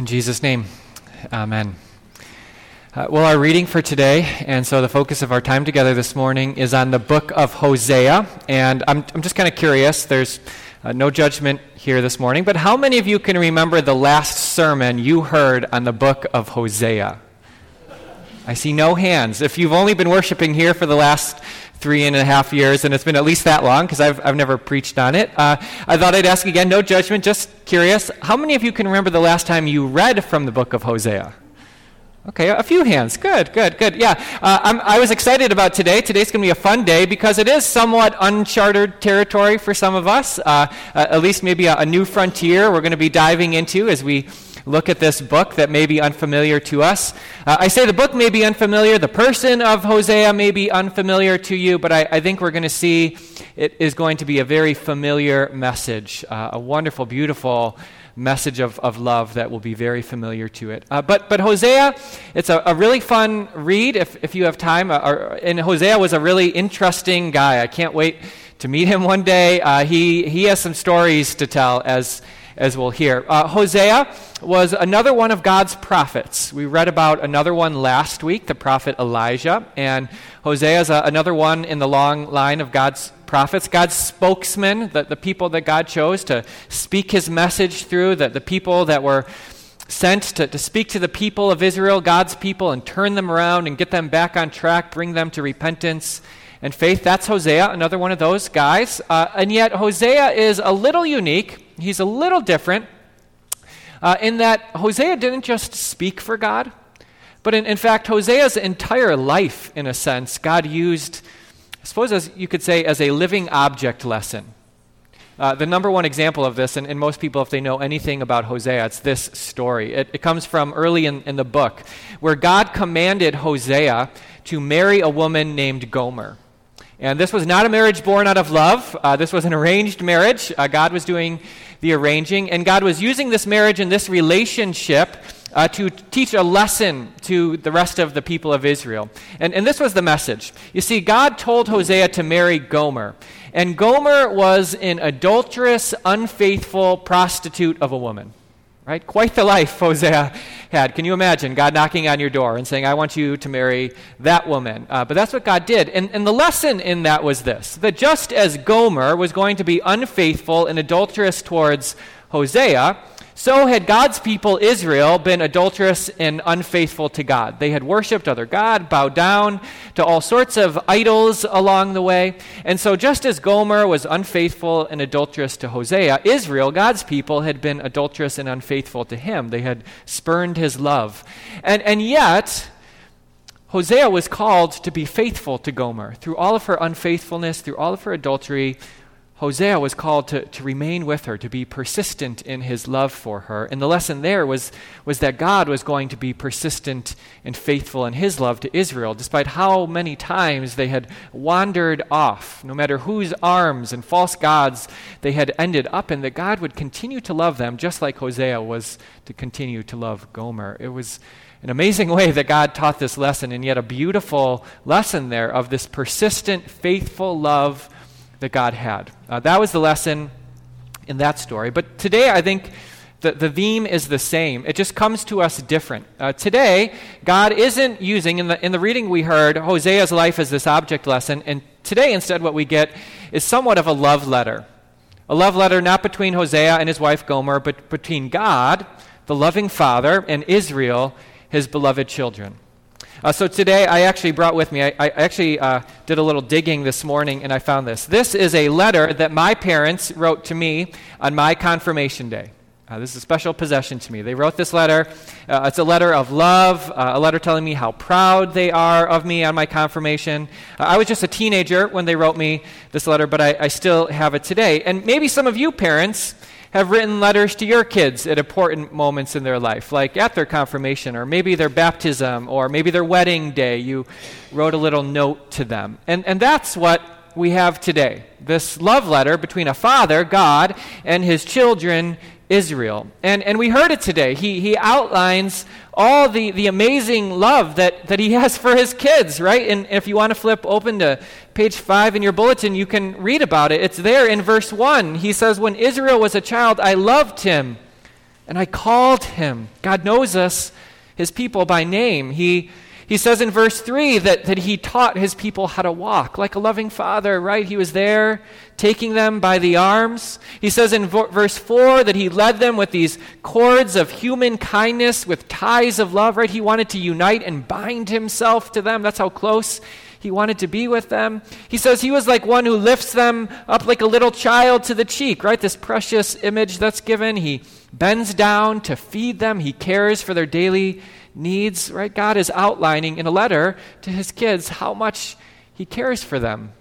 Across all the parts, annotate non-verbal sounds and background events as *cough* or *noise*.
In Jesus' name, amen. Uh, well, our reading for today, and so the focus of our time together this morning, is on the book of Hosea. And I'm, I'm just kind of curious, there's uh, no judgment here this morning, but how many of you can remember the last sermon you heard on the book of Hosea? I see no hands. If you've only been worshiping here for the last three and a half years, and it's been at least that long because I've, I've never preached on it. Uh, I thought I'd ask again, no judgment, just curious. How many of you can remember the last time you read from the book of Hosea? Okay, a few hands. Good, good, good. Yeah, uh, i was excited about today. Today's going to be a fun day because it is somewhat uncharted territory for some of us, uh, uh at least maybe a, a new frontier we're going to be diving into as we look at this book that may be unfamiliar to us. Uh, I say the book may be unfamiliar, the person of Hosea may be unfamiliar to you, but I, I think we're going to see it is going to be a very familiar message, uh, a wonderful, beautiful message of, of love that will be very familiar to it. Uh, but, but Hosea, it's a, a, really fun read if, if you have time. Uh, and Hosea was a really interesting guy. I can't wait to meet him one day. Uh, he, he has some stories to tell as as we'll hear. Uh, Hosea was another one of God's prophets. We read about another one last week, the prophet Elijah. And Hosea is a, another one in the long line of God's prophets, God's spokesman, the, the people that God chose to speak his message through, the, the people that were sent to, to speak to the people of Israel, God's people, and turn them around and get them back on track, bring them to repentance and faith. That's Hosea, another one of those guys. Uh, and yet, Hosea is a little unique he's a little different uh, in that Hosea didn't just speak for God, but in, in fact, Hosea's entire life, in a sense, God used, I suppose, as you could say, as a living object lesson. Uh, the number one example of this, and, and, most people, if they know anything about Hosea, it's this story. It, it comes from early in, in the book, where God commanded Hosea to marry a woman named Gomer. And this was not a marriage born out of love. Uh, this was an arranged marriage. Uh, God was doing the arranging, and God was using this marriage and this relationship uh, to teach a lesson to the rest of the people of Israel. And, and this was the message. You see, God told Hosea to marry Gomer. And Gomer was an adulterous, unfaithful prostitute of a woman. Right? Quite the life Hosea had. Can you imagine God knocking on your door and saying, I want you to marry that woman? Uh, but that's what God did. And, and the lesson in that was this that just as Gomer was going to be unfaithful and adulterous towards Hosea, so had God's people, Israel, been adulterous and unfaithful to God. They had worshiped other God, bowed down to all sorts of idols along the way. And so, just as Gomer was unfaithful and adulterous to Hosea, Israel, God's people, had been adulterous and unfaithful to him. They had spurned his love. And, and yet, Hosea was called to be faithful to Gomer. Through all of her unfaithfulness, through all of her adultery, Hosea was called to, to remain with her, to be persistent in his love for her. And the lesson there was, was that God was going to be persistent and faithful in his love to Israel, despite how many times they had wandered off, no matter whose arms and false gods they had ended up in, that God would continue to love them, just like Hosea was to continue to love Gomer. It was an amazing way that God taught this lesson, and yet a beautiful lesson there of this persistent, faithful love that God had. Uh, that was the lesson in that story. But today, I think the, the theme is the same. It just comes to us different. Uh, today, God isn't using, in the, in the reading we heard, Hosea's life as this object lesson. And today, instead, what we get is somewhat of a love letter. A love letter not between Hosea and his wife Gomer, but between God, the loving Father, and Israel, his beloved children. Uh, so today I actually brought with me, I, I actually uh, did a little digging this morning and I found this. This is a letter that my parents wrote to me on my confirmation day. Uh, this is a special possession to me. They wrote this letter. Uh, it's a letter of love, uh, a letter telling me how proud they are of me on my confirmation. Uh, I was just a teenager when they wrote me this letter, but I, I still have it today. And maybe some of you parents have written letters to your kids at important moments in their life, like at their confirmation, or maybe their baptism, or maybe their wedding day. You wrote a little note to them. And, and that's what we have today this love letter between a father, God, and his children, Israel. And, and we heard it today. He, he outlines all the, the amazing love that, that he has for his kids, right? And if you want to flip open to page 5 in your bulletin, you can read about it. It's there in verse 1. He says, When Israel was a child, I loved him and I called him. God knows us, his people, by name. He he says in verse 3 that, that he taught his people how to walk like a loving father, right? He was there taking them by the arms. He says in vo- verse 4 that he led them with these cords of human kindness, with ties of love, right? He wanted to unite and bind himself to them. That's how close he wanted to be with them. He says he was like one who lifts them up like a little child to the cheek, right? This precious image that's given. He bends down to feed them, he cares for their daily needs, right? God is outlining in a letter to his kids how much he cares for them.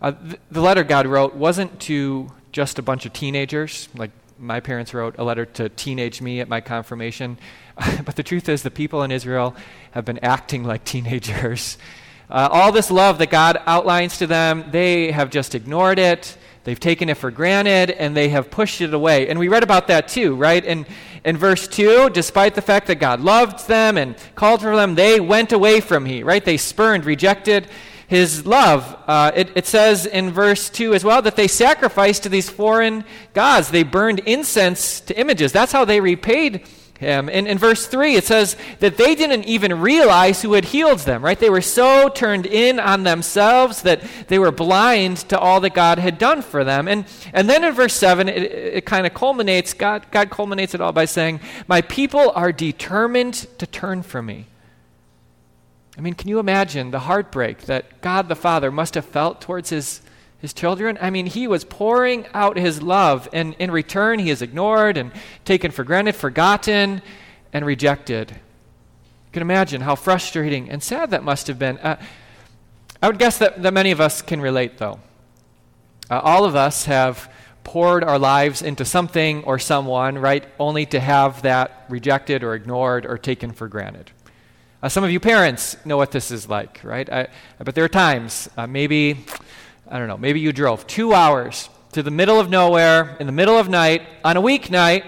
Uh, th- the letter God wrote wasn't to just a bunch of teenagers, like my parents wrote a letter to teenage me at my confirmation. *laughs* but the truth is, the people in Israel have been acting like *laughs* teenagers. Uh, all this love that God outlines to them, they have just ignored it. They've taken it for granted and they have pushed it away. And we read about that too, right? In, in verse 2, despite the fact that God loved them and called for them, they went away from Him, right? They spurned, rejected His love. Uh, it, it says in verse 2 as well that they sacrificed to these foreign gods. They burned incense to images. That's how they repaid him. In, in verse 3, it says that they didn't even realize who had healed them, right? They were so turned in on themselves that they were blind to all that God had done for them. And, and then in verse 7, it, it kind of culminates, God, God culminates it all by saying, My people are determined to turn from me. I mean, can you imagine the heartbreak that God the Father must have felt towards his his children. I mean, he was pouring out his love, and in return, he is ignored and taken for granted, forgotten, and rejected. You can imagine how frustrating and sad that must have been. Uh, I would guess that, that many of us can relate, though. Uh, all of us have poured our lives into something or someone, right, only to have that rejected or ignored or taken for granted. Uh, some of you parents know what this is like, right? I, but there are times, uh, maybe I don't know, maybe you drove two hours to the middle of nowhere in the middle of night on a weeknight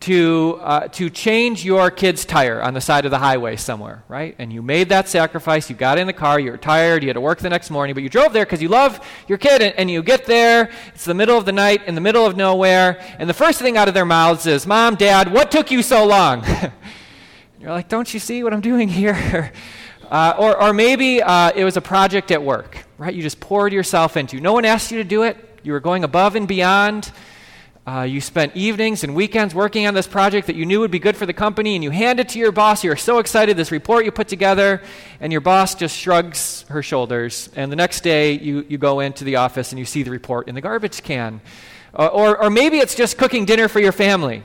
to, uh, to change your kid's tire on the side of the highway somewhere, right? And you made that sacrifice. You got in the car, you were tired, you had to work the next morning, but you drove there because you love your kid, and, and you get there, it's the middle of the night, in the middle of nowhere, and the first thing out of their mouths is, Mom, Dad, what took you so long? *laughs* You're like, Don't you see what I'm doing here? *laughs* Uh, or, or maybe uh, it was a project at work, right? You just poured yourself into. No one asked you to do it. You were going above and beyond. Uh, you spent evenings and weekends working on this project that you knew would be good for the company, and you hand it to your boss. You're so excited, this report you put together, and your boss just shrugs her shoulders. And the next day, you, you go into the office and you see the report in the garbage can. Uh, or, or maybe it's just cooking dinner for your family.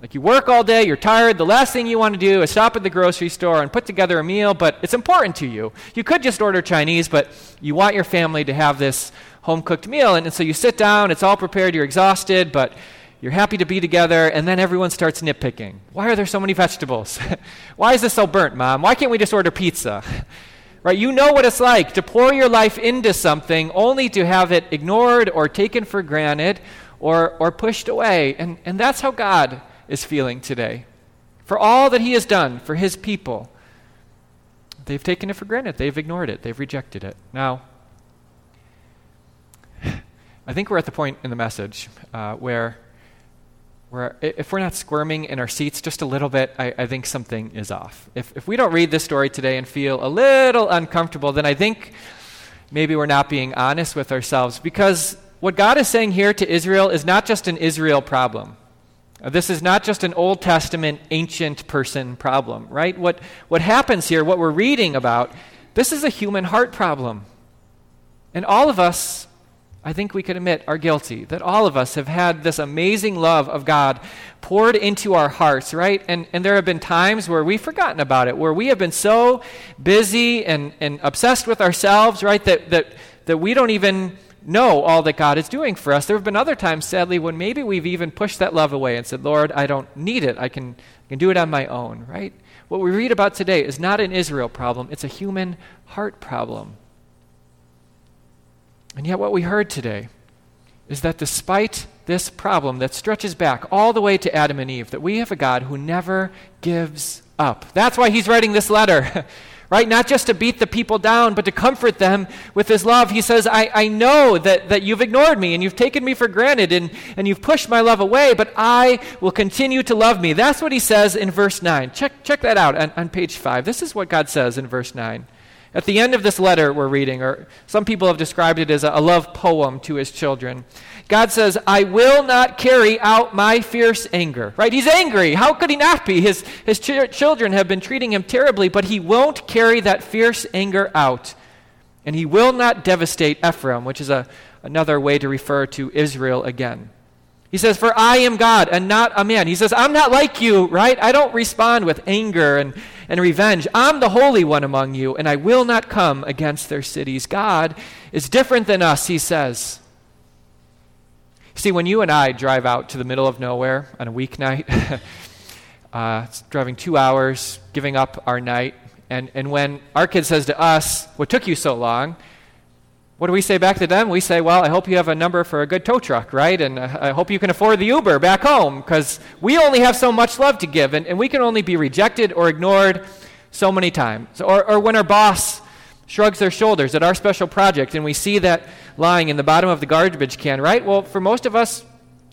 Like you work all day, you're tired, the last thing you want to do is stop at the grocery store and put together a meal, but it's important to you. You could just order Chinese, but you want your family to have this home cooked meal. And, and so you sit down, it's all prepared, you're exhausted, but you're happy to be together, and then everyone starts nitpicking. Why are there so many vegetables? *laughs* Why is this so burnt, Mom? Why can't we just order pizza? *laughs* right? You know what it's like to pour your life into something only to have it ignored or taken for granted or, or pushed away. And, and that's how God is feeling today. For all that He has done for His people, they've taken it for granted. They've ignored it. They've rejected it. Now, I think we're at the point in the message uh, where, where if we're not squirming in our seats just a little bit, I, I think something is off. If, if we don't read this story today and feel a little uncomfortable, then I think maybe we're not being honest with ourselves because what God is saying here to Israel is not just an Israel problem. Uh, this is not just an Old Testament ancient person problem, right? What, what happens here, what we're reading about, this is a human heart problem. And all of us, I think we could admit, are guilty. That all of us have had this amazing love of God poured into our hearts, right? And, and there have been times where we've forgotten about it, where we have been so busy and, and obsessed with ourselves, right, that, that, that we don't even know all that God is doing for us. There have been other times, sadly, when maybe we've even pushed that love away and said, Lord, I don't need it. I can, I can do it on my own, right? What we read about today is not an Israel problem, it's a human heart problem. And yet, what we heard today is that despite this problem that stretches back all the way to Adam and Eve, that we have a God who never gives up. That's why he's writing this letter. *laughs* right? Not just to beat the people down, but to comfort them with his love. He says, I, I know that, that you've ignored me and you've taken me for granted and, and you've pushed my love away, but I will continue to love me. That's what he says in verse 9. Check, check that out on, on page 5. This is what God says in verse 9. At the end of this letter we're reading, or some people have described it as a, love poem to his children, God says, I will not carry out my fierce anger. Right? He's angry. How could he not be? His, his ch- children have been treating him terribly, but he won't carry that fierce anger out. And he will not devastate Ephraim, which is a, another way to refer to Israel again. He says, For I am God and not a man. He says, I'm not like you, right? I don't respond with anger and, and revenge. I'm the Holy One among you, and I will not come against their cities. God is different than us, he says. See, when you and I drive out to the middle of nowhere on a weeknight, *laughs* uh, driving two hours, giving up our night, and, and when our kid says to us, What took you so long? What do we say back to them? We say, Well, I hope you have a number for a good tow truck, right? And uh, I hope you can afford the Uber back home because we only have so much love to give and, and we can only be rejected or ignored so many times. Or, or when our boss shrugs their shoulders at our special project and we see that lying in the bottom of the garbage can, right? Well, for most of us,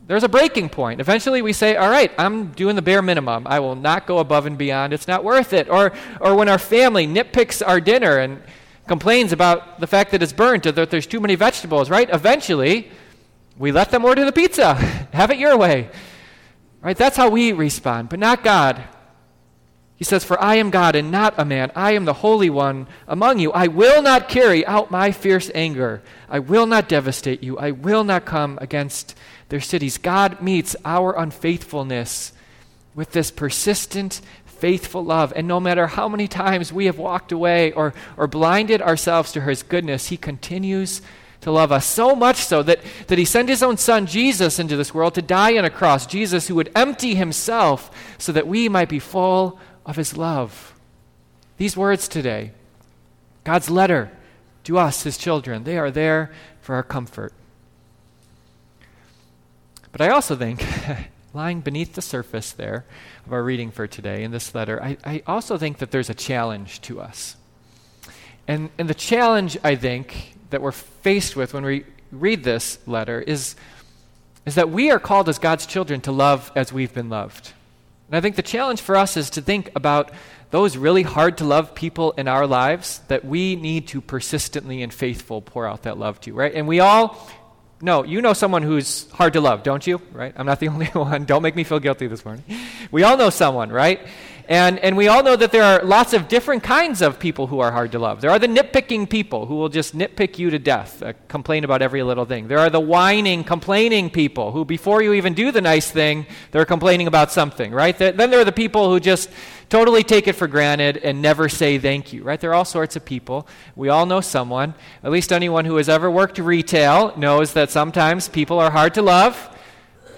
there's a breaking point. Eventually we say, all right, I'm doing the bare minimum. I will not go above and beyond. It's not worth it. Or, or when our family nitpicks our dinner and complains about the fact that it's burnt or that there's too many vegetables, right? Eventually, we let them order the pizza. *laughs* Have it your way. Right? That's how we respond, but not God. He says, For I am God and not a man. I am the Holy One among you. I will not carry out my fierce anger. I will not devastate you. I will not come against their cities. God meets our unfaithfulness with this persistent faithful love. And no matter how many times we have walked away or, or blinded ourselves to his goodness, he continues to love us. So much so that, that he sent his own son, Jesus, into this world to die on a cross. Jesus, who would empty himself so that we might be full of his love. These words today, God's letter to us, his children, they are there for our comfort. But I also think *laughs* lying beneath the surface there of our reading for today in this letter, I, I also think that there's a challenge to us. And, and the challenge, I think, that we're faced with when we read this letter is, is that we are called as God's children to love as we've been loved. And I think the challenge for us is to think about those really hard to love people in our lives that we need to persistently and faithful pour out that love to, right? And we all no, you know someone who's hard to love, don't you? Right? I'm not the *laughs* only one. Don't make me feel guilty this morning. We all know someone, right? And, and we all know that there are lots of different kinds of people who are hard to love. There are the nitpicking people who will just nitpick you to death, uh, complain about every little thing. There are the whining, complaining people who, before you even do the nice thing, they're complaining about something, right? then there are the people who just totally take it for granted and never say thank you, right? There are all sorts of people. We all know someone. At least anyone who has ever worked retail knows that sometimes people are hard to love.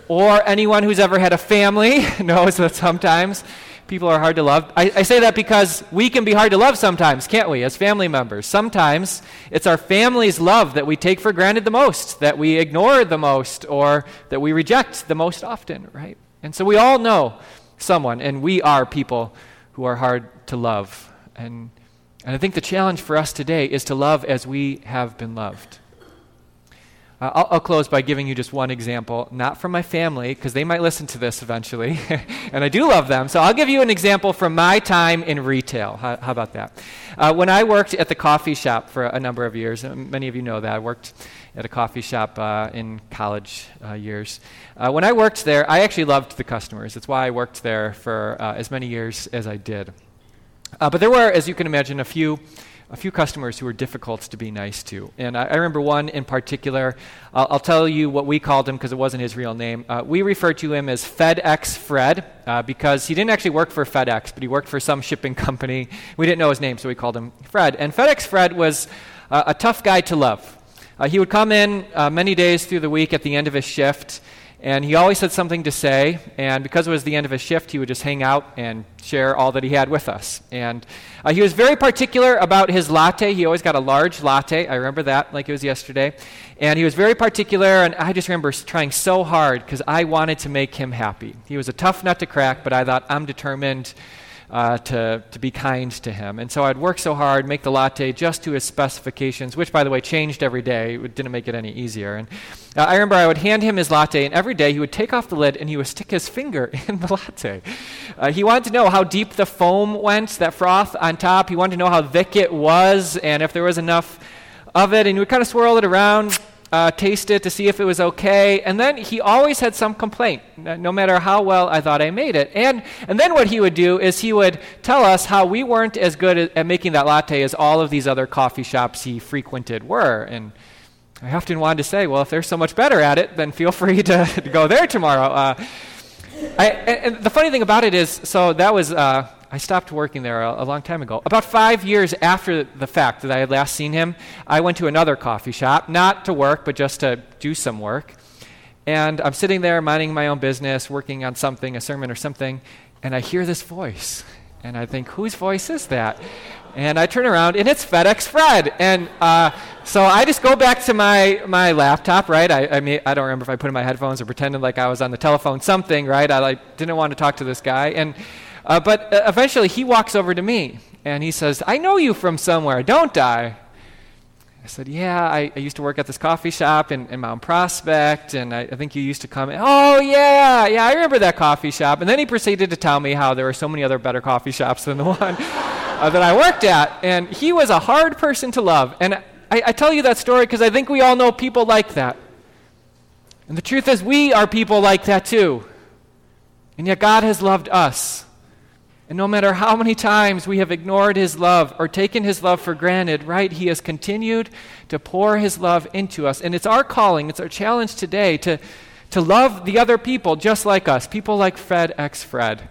Or anyone who's ever had a family *laughs* knows that sometimes people are hard to love. I, I, say that because we can be hard to love sometimes, can't we, as family members? Sometimes it's our family's love that we take for granted the most, that we ignore the most, or that we reject the most often, right? And so we all know someone, and we are people who are hard to love. And, and I think the challenge for us today is to love as we have been loved. Uh, I'll, I'll, close by giving you just one example, not from my family, because they might listen to this eventually, *laughs* and I do love them. So I'll give you an example from my time in retail. How, how about that? Uh, when I worked at the coffee shop for a number of years, many of you know that, I worked at a coffee shop uh, in college uh, years. Uh, when I worked there, I actually loved the customers. That's why I worked there for uh, as many years as I did. but there were, as you can imagine, a few a few customers who were difficult to be nice to. And I, I remember one in particular. I'll, I'll, tell you what we called him because it wasn't his real name. Uh, we referred to him as FedEx Fred uh, because he didn't actually work for FedEx, but he worked for some shipping *laughs* company. We didn't know his name, so we called him Fred. And FedEx Fred was uh, a tough guy to love. Uh, he would come in uh, many days through the week at the end of his shift and he always had something to say, and because it was the end of his shift, he would just hang out and share all that he had with us. And uh, he was very particular about his latte. He always got a large latte. I remember that like it was yesterday. And he was very particular, and I just remember trying so hard because I wanted to make him happy. He was a tough nut to crack, but I thought, I'm determined uh, to, to be kind to him. And so I'd work so hard, make the latte just to his specifications, which, by the way, changed every day. It didn't make it any easier. And uh, I remember I would hand him his latte, and every day he would take off the lid and he would stick his finger *laughs* in the latte. Uh, he wanted to know how deep the foam went, that froth on top. He wanted to know how thick it was and if there was enough of it. And he would kind of swirl it around uh, taste it to see if it was okay. And then he always had some complaint, no matter how well I thought I made it. And, and then what he would do is he would tell us how we weren't as good at, making that latte as all of these other coffee shops he frequented were. And I often wanted to say, well, if they're so much better at it, then feel *laughs* free to, to go there tomorrow. Uh, I, and the funny thing about it is, so that was uh, I stopped working there a, a, long time ago. About five years after the fact that I had last seen him, I went to another coffee shop, not to work, but just to do some work. And I'm sitting there minding my own business, working on something, a sermon or something, and I hear this voice. And I think, whose voice is that? And I turn around, and it's FedEx Fred. And uh, so I just go back to my, my laptop, right? I, I, mean, I don't remember if I put in my headphones or pretended like I was on the telephone, something, right? I like, didn't want to talk to this guy. And uh, but uh, eventually he walks over to me and he says, I know you from somewhere, don't I? I said, Yeah, I, I used to work at this coffee shop in, in Mount Prospect, and I, I, think you used to come. Oh, yeah, yeah, I remember that coffee shop. And then he proceeded to tell me how there were so many other better coffee shops than the *laughs* one uh, that I worked at. And he was a hard person to love. And I, I tell you that story because I think we all know people like that. And the truth is, we are people like that too. And yet, God has loved us. And no matter how many times we have ignored his love or taken his love for granted, right, he has continued to pour his love into us. And it's our calling, it's our challenge today to, to love the other people just like us, people like FedEx Fred,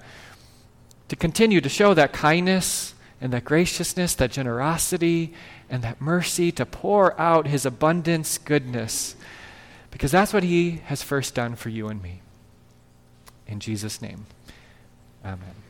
to continue to show that kindness and that graciousness, that generosity and that mercy, to pour out his abundance goodness, because that's what he has first done for you and me. In Jesus' name, amen.